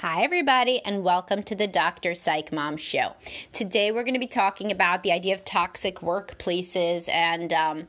Hi, everybody, and welcome to the Dr. Psych Mom Show. Today, we're going to be talking about the idea of toxic workplaces and um,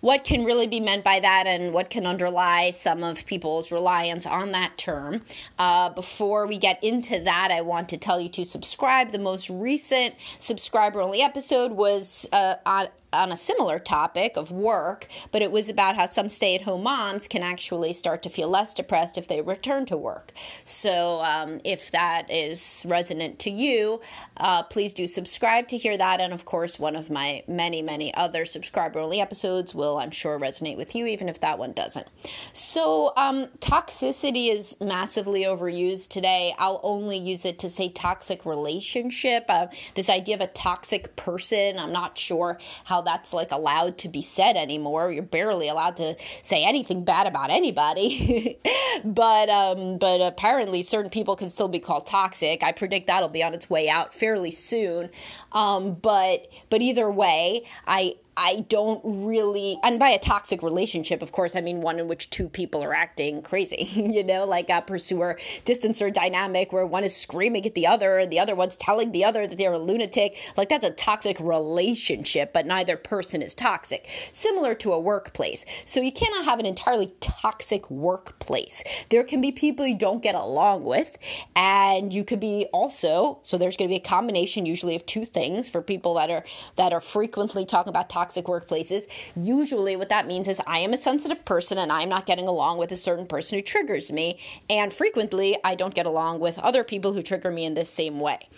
what can really be meant by that and what can underlie some of people's reliance on that term. Uh, before we get into that, I want to tell you to subscribe. The most recent subscriber only episode was uh, on on a similar topic of work, but it was about how some stay at home moms can actually start to feel less depressed if they return to work. So, um, if that is resonant to you, uh, please do subscribe to hear that. And of course, one of my many, many other subscriber only episodes will, I'm sure, resonate with you, even if that one doesn't. So, um, toxicity is massively overused today. I'll only use it to say toxic relationship. Uh, this idea of a toxic person, I'm not sure how that's like allowed to be said anymore. You're barely allowed to say anything bad about anybody. but um, but apparently certain people can still be called toxic. I predict that'll be on its way out fairly soon. Um, but but either way, I I don't really, and by a toxic relationship, of course, I mean one in which two people are acting crazy, you know, like a pursuer distancer dynamic where one is screaming at the other and the other one's telling the other that they're a lunatic. Like that's a toxic relationship, but neither person is toxic. Similar to a workplace. So you cannot have an entirely toxic workplace. There can be people you don't get along with, and you could be also, so there's going to be a combination usually of two things for people that are that are frequently talking about toxic toxic workplaces, usually what that means is I am a sensitive person and I'm not getting along with a certain person who triggers me. And frequently, I don't get along with other people who trigger me in this same way.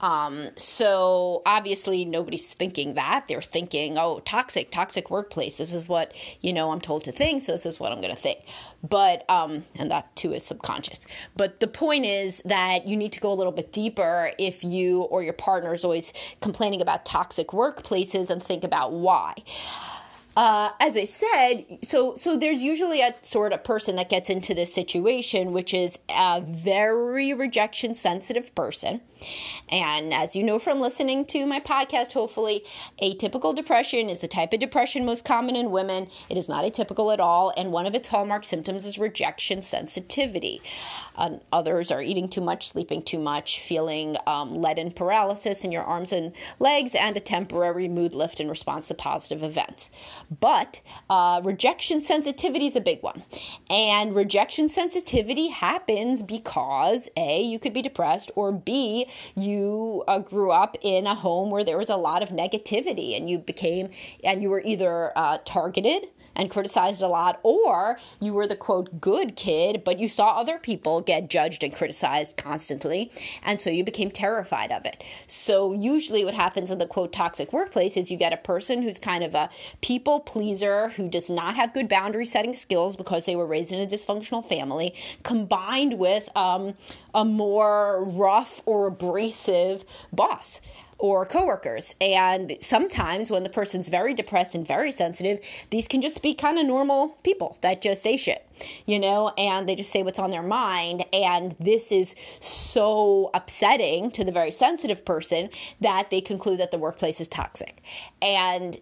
Um, so obviously, nobody's thinking that. They're thinking, oh, toxic, toxic workplace. This is what, you know, I'm told to think. So this is what I'm going to think. But, um, and that too is subconscious. But the point is that you need to go a little bit deeper if you or your partner is always complaining about toxic workplaces and think about why. Uh, as I said, so so there's usually a sort of person that gets into this situation, which is a very rejection sensitive person. And as you know from listening to my podcast, hopefully, atypical depression is the type of depression most common in women. It is not atypical at all, and one of its hallmark symptoms is rejection sensitivity. Um, others are eating too much, sleeping too much, feeling um, leaden paralysis in your arms and legs, and a temporary mood lift in response to positive events. But uh, rejection sensitivity is a big one. And rejection sensitivity happens because A, you could be depressed, or B, you uh, grew up in a home where there was a lot of negativity and you became, and you were either uh, targeted and criticized a lot, or you were the quote good kid, but you saw other people get judged and criticized constantly, and so you became terrified of it. So, usually, what happens in the quote toxic workplace is you get a person who's kind of a people pleaser who does not have good boundary setting skills because they were raised in a dysfunctional family, combined with um, a more rough or abrasive boss or coworkers. And sometimes when the person's very depressed and very sensitive, these can just be kind of normal people that just say shit, you know, and they just say what's on their mind. And this is so upsetting to the very sensitive person that they conclude that the workplace is toxic. And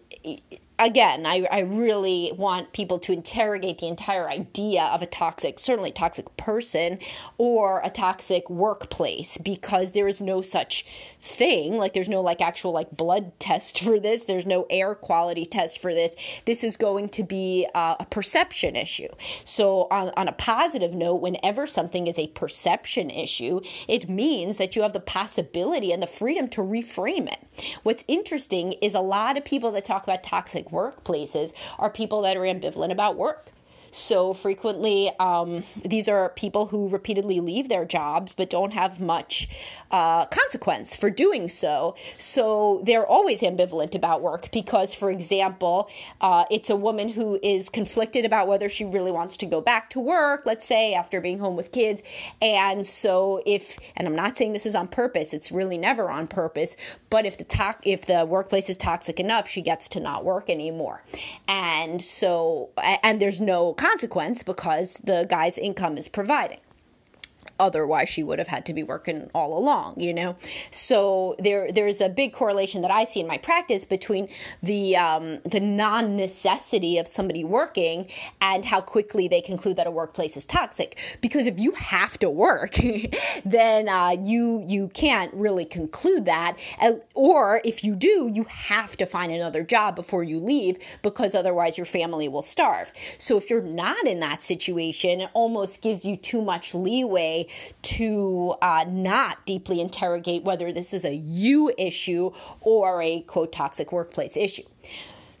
again, I, I really want people to interrogate the entire idea of a toxic, certainly toxic person or a toxic workplace because there is no such thing. Like there's no like actual like blood test for this. There's no air quality test for this. This is going to be uh, a perception issue. So on, on a positive note, whenever something is a perception issue, it means that you have the possibility and the freedom to reframe it. What's interesting is a lot of people that talk about toxic workplaces are people that are ambivalent about work. So frequently, um, these are people who repeatedly leave their jobs but don't have much uh, consequence for doing so. So they're always ambivalent about work because, for example, uh, it's a woman who is conflicted about whether she really wants to go back to work, let's say, after being home with kids. And so if, and I'm not saying this is on purpose, it's really never on purpose, but if the to- if the workplace is toxic enough, she gets to not work anymore. And so, and there's no consequence because the guy's income is providing otherwise she would have had to be working all along you know? So there there's a big correlation that i see in my practice between the um, the non-necessity of somebody working and how quickly they conclude that a workplace is toxic. Because if you have to work then uh, you you can't really conclude that. Or if you do you have to find another job before you leave because otherwise your family will starve. So if you're not in that situation it almost gives you too much leeway to uh, not deeply interrogate whether this is a you issue or a quote toxic workplace issue.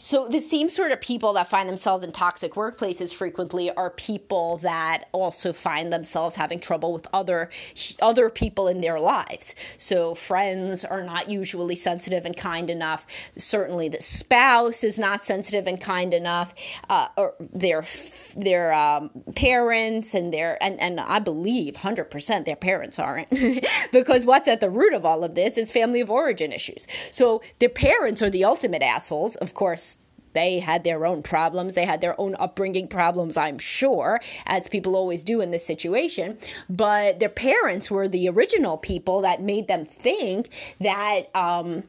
So the same sort of people that find themselves in toxic workplaces frequently are people that also find themselves having trouble with other other people in their lives. So friends are not usually sensitive and kind enough. Certainly, the spouse is not sensitive and kind enough. Uh, or their their um, parents and their and and I believe hundred percent their parents aren't because what's at the root of all of this is family of origin issues. So their parents are the ultimate assholes, of course they had their own problems. They had their own upbringing problems, I'm sure, as people always do in this situation. But their parents were the original people that made them think that um,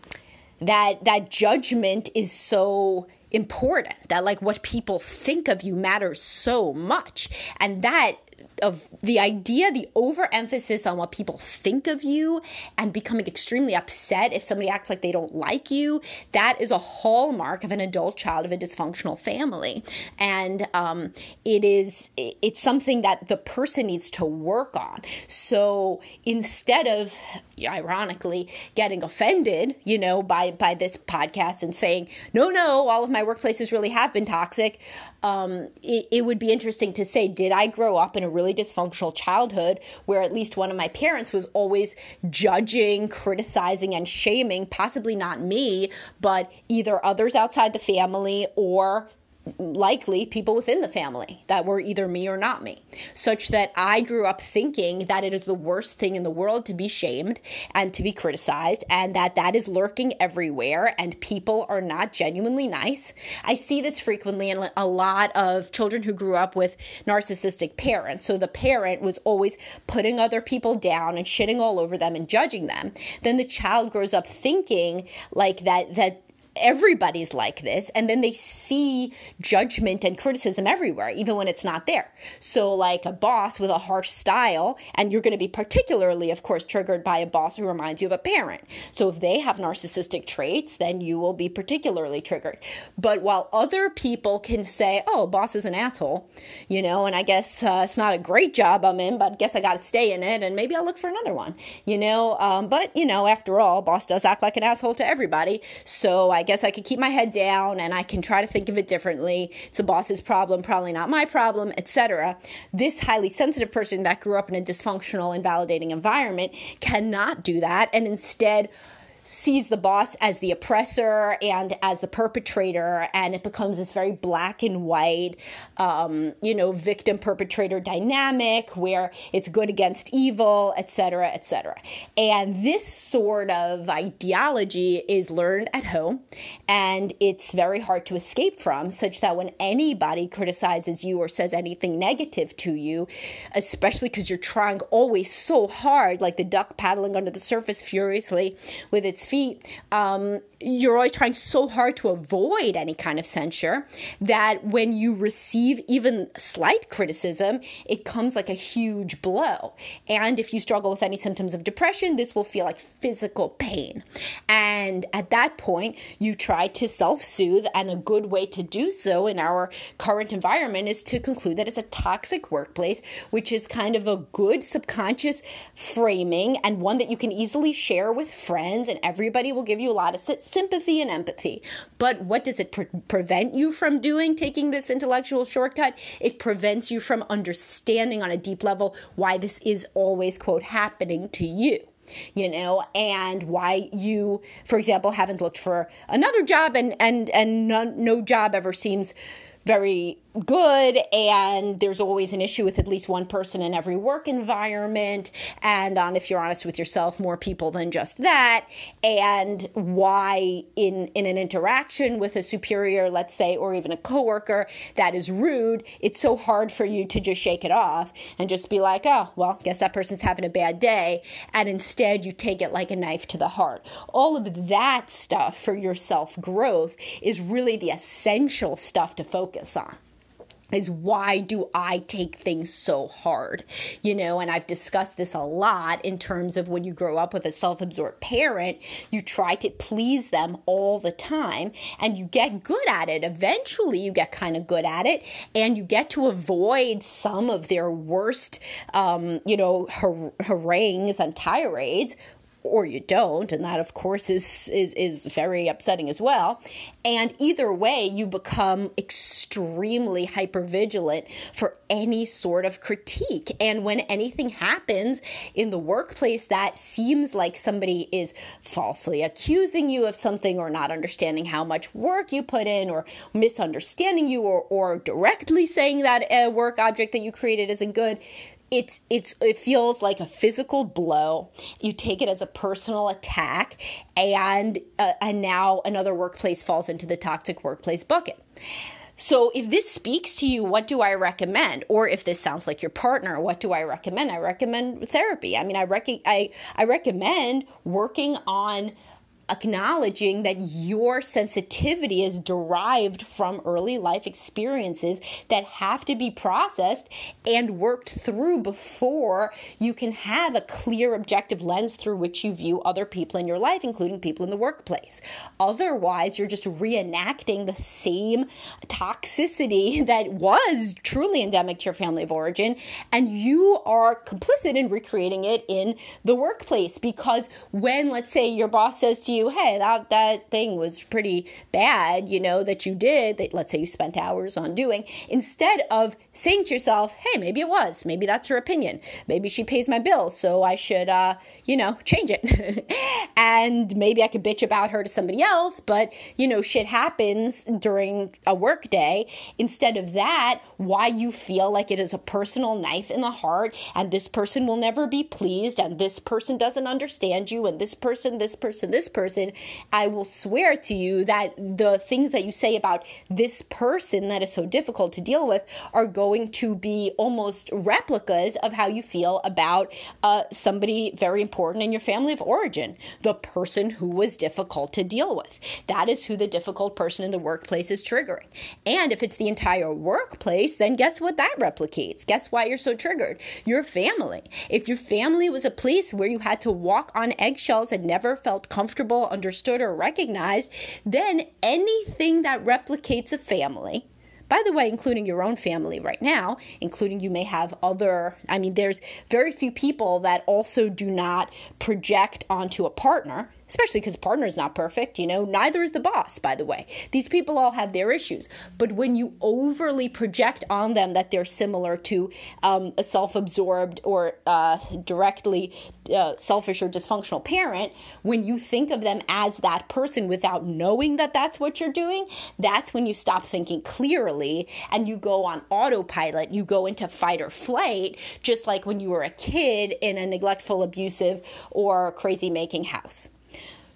that that judgment is so important that like what people think of you matters so much and that of the idea, the overemphasis on what people think of you and becoming extremely upset if somebody acts like they don't like you, that is a hallmark of an adult child of a dysfunctional family. And um, it is, it's something that the person needs to work on. So instead of, ironically, getting offended, you know, by, by this podcast and saying, no, no, all of my workplaces really have been toxic, um, it, it would be interesting to say, did I grow up in a really dysfunctional childhood where at least one of my parents was always judging, criticizing, and shaming, possibly not me, but either others outside the family or likely people within the family that were either me or not me, such that I grew up thinking that it is the worst thing in the world to be shamed and to be criticized, and that that is lurking everywhere, and people are not genuinely nice. I see this frequently in a lot of children who grew up with narcissistic parents. So the parent was always putting other people down and shitting all over them and judging them. Then the child grows up thinking like that that everybody's like this and then they see judgment and criticism everywhere even when it's not there. So like a boss with a harsh style and you're going to be particularly of course triggered by a boss who reminds you of a parent. So if they have narcissistic traits then you will be particularly triggered. But while other people can say oh boss is an asshole you know and i guess uh, it's not a great job i'm in but i guess i got to stay in it and maybe i'll look for another one you know? Um, but you know after all boss does act like an asshole to everybody. So i guess I could keep my head down and I can try to think of it differently. It's the boss's problem, probably not my problem, etc. This highly sensitive person that grew up in a dysfunctional, invalidating environment cannot do that and instead sees the boss as the oppressor and as the perpetrator, and it becomes this very black and white, um, you know, victim perpetrator dynamic where it's good against evil, etc., etc. And this sort of ideology is learned at home, and it's very hard to escape from, such that when anybody criticizes you or says anything negative to you, especially because you're trying always so hard, like the duck paddling under the surface furiously with its its feet, um, you're always trying so hard to avoid any kind of censure that when you receive even slight criticism, it comes like a huge blow. And if you struggle with any symptoms of depression, this will feel like physical pain. And at that point, you try to self soothe, and a good way to do so in our current environment is to conclude that it's a toxic workplace, which is kind of a good subconscious framing and one that you can easily share with friends and everybody will give you a lot of sympathy and empathy. But what does it pre- prevent you from doing, taking this intellectual shortcut? It prevents you from understanding on a deep level why this is always, quote, happening to you you know and why you for example haven't looked for another job and and and no, no job ever seems very good and there's always an issue with at least one person in every work environment and on if you're honest with yourself more people than just that. And why in in an interaction with a superior let's say or even a coworker that is rude it's so hard for you to just shake it off and just be like oh well guess that person's having a bad day and instead you take it like a knife to the heart. All of that stuff for your self growth is really the essential stuff to focus on is why do I take things so hard? You know, and I've discussed this a lot in terms of when you grow up with a self absorbed parent, you try to please them all the time and you get good at it. Eventually, you get kind of good at it and you get to avoid some of their worst, um, you know, har- harangues and tirades or you don't and that of course is is is very upsetting as well. And either way you become extremely hyper vigilant for any sort of critique. And when anything happens in the workplace that seems like somebody is falsely accusing you of something or not understanding how much work you put in or misunderstanding you or or directly saying that a work object that you created isn't good it's it's it feels like a physical blow. You take it as a personal attack, and uh, and now another workplace falls into the toxic workplace bucket. So if this speaks to you, what do I recommend? Or if this sounds like your partner, what do I recommend? I recommend therapy. I mean, I rec- I I recommend working on acknowledging that your sensitivity is derived from early life experiences that have to be processed and worked through before you can have a clear objective lens through which you view other people in your life, including people in the workplace. Otherwise, you're just reenacting the same toxicity that was truly endemic to your family of origin, and you are complicit in recreating it in the workplace because when, let's say, your boss says to you, you, hey, that that thing was pretty bad, you know, that you did, that let's say you spent hours on doing, instead of saying to yourself, hey, maybe it was, maybe that's her opinion, maybe she pays my bills, so I should, uh, you know, change it, and maybe I could bitch about her to somebody else, but you know, shit happens during a work day. Instead of that, why you feel like it is a personal knife in the heart, and this person will never be pleased, and this person doesn't understand you, and this person, this person, this person person, I will swear to you that the things that you say about this person that is so difficult to deal with are going to be almost replicas of how you feel about uh, somebody very important in your family of origin, the person who was difficult to deal with. That is who the difficult person in the workplace is triggering. And if it's the entire workplace, then guess what that replicates? Guess why you're so triggered? Your family. If your family was a place where you had to walk on eggshells and never felt comfortable understood, or recognized, then anything that replicates a family. By the way, including your own family right now, including you may have other, I mean, there's very few people that also do not project onto a partner especially because partner is not perfect, you know, neither is the boss, by the way. These people all have their issues. But when you overly project on them that they're similar to um, a self absorbed or uh, directly uh, selfish or dysfunctional parent, when you think of them as that person without knowing that that's what you're doing, that's when you stop thinking clearly and you go on autopilot. You go into fight or flight, just like when you were a kid in a neglectful, abusive, or crazy making house.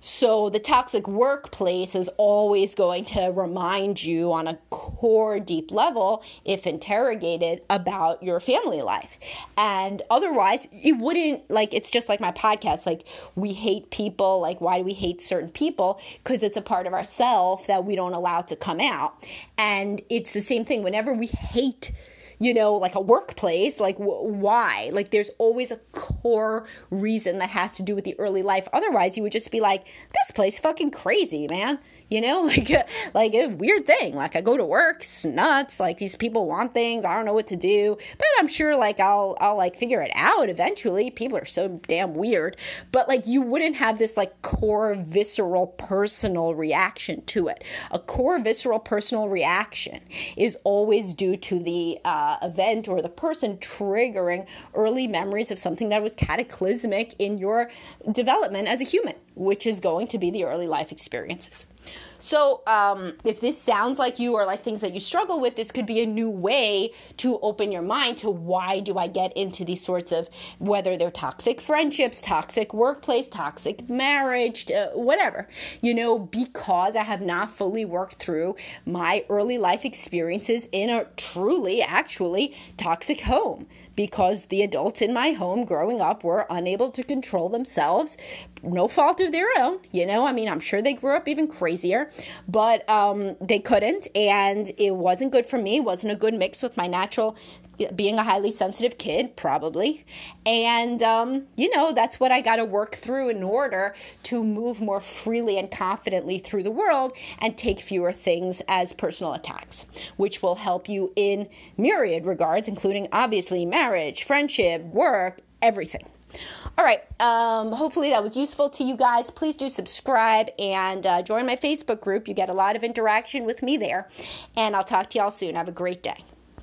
So the toxic workplace is always going to remind you on a core deep level, if interrogated, about your family life. And otherwise, it wouldn't like it's just like my podcast, like we hate people, like why do we hate certain people? Because it's a part of ourself that we don't allow to come out. And it's the same thing whenever we hate you know, like a workplace, like wh- why? Like there's always a core reason that has to do with the early life. Otherwise, you would just be like, this place fucking crazy, man. You know, like a, like a weird thing. Like I go to work, it's nuts. Like these people want things, I don't know what to do. But I'm sure like I'll I'll like figure it out eventually. People are so damn weird. But like you wouldn't have this like core visceral personal reaction to it. A core visceral personal reaction is always due to the uh, Uh, event or the person triggering early memories of something that was cataclysmic in your development as a human, which is going to be the early life experiences. So, um, if this sounds like you or like things that you struggle with, this could be a new way to open your mind to why do I get into these sorts of whether they're toxic friendships, toxic workplace, toxic marriage, uh, whatever, you know, because I have not fully worked through my early life experiences in a truly, actually toxic home. Because the adults in my home growing up were unable to control themselves, no fault of their own. You know, I mean, I'm sure they grew up even crazier, but um, they couldn't, and it wasn't good for me. It wasn't a good mix with my natural being a highly sensitive kid, probably. And, um, you know, that's what I got to work through in order to move more freely and confidently through the world and take fewer things as personal attacks, which will help you in myriad regards, including obviously marriage, friendship, work, everything. All right. Um, hopefully that was useful to you guys. Please do subscribe and uh, join my Facebook group. You get a lot of interaction with me there. And I'll talk to y'all soon. Have a great day.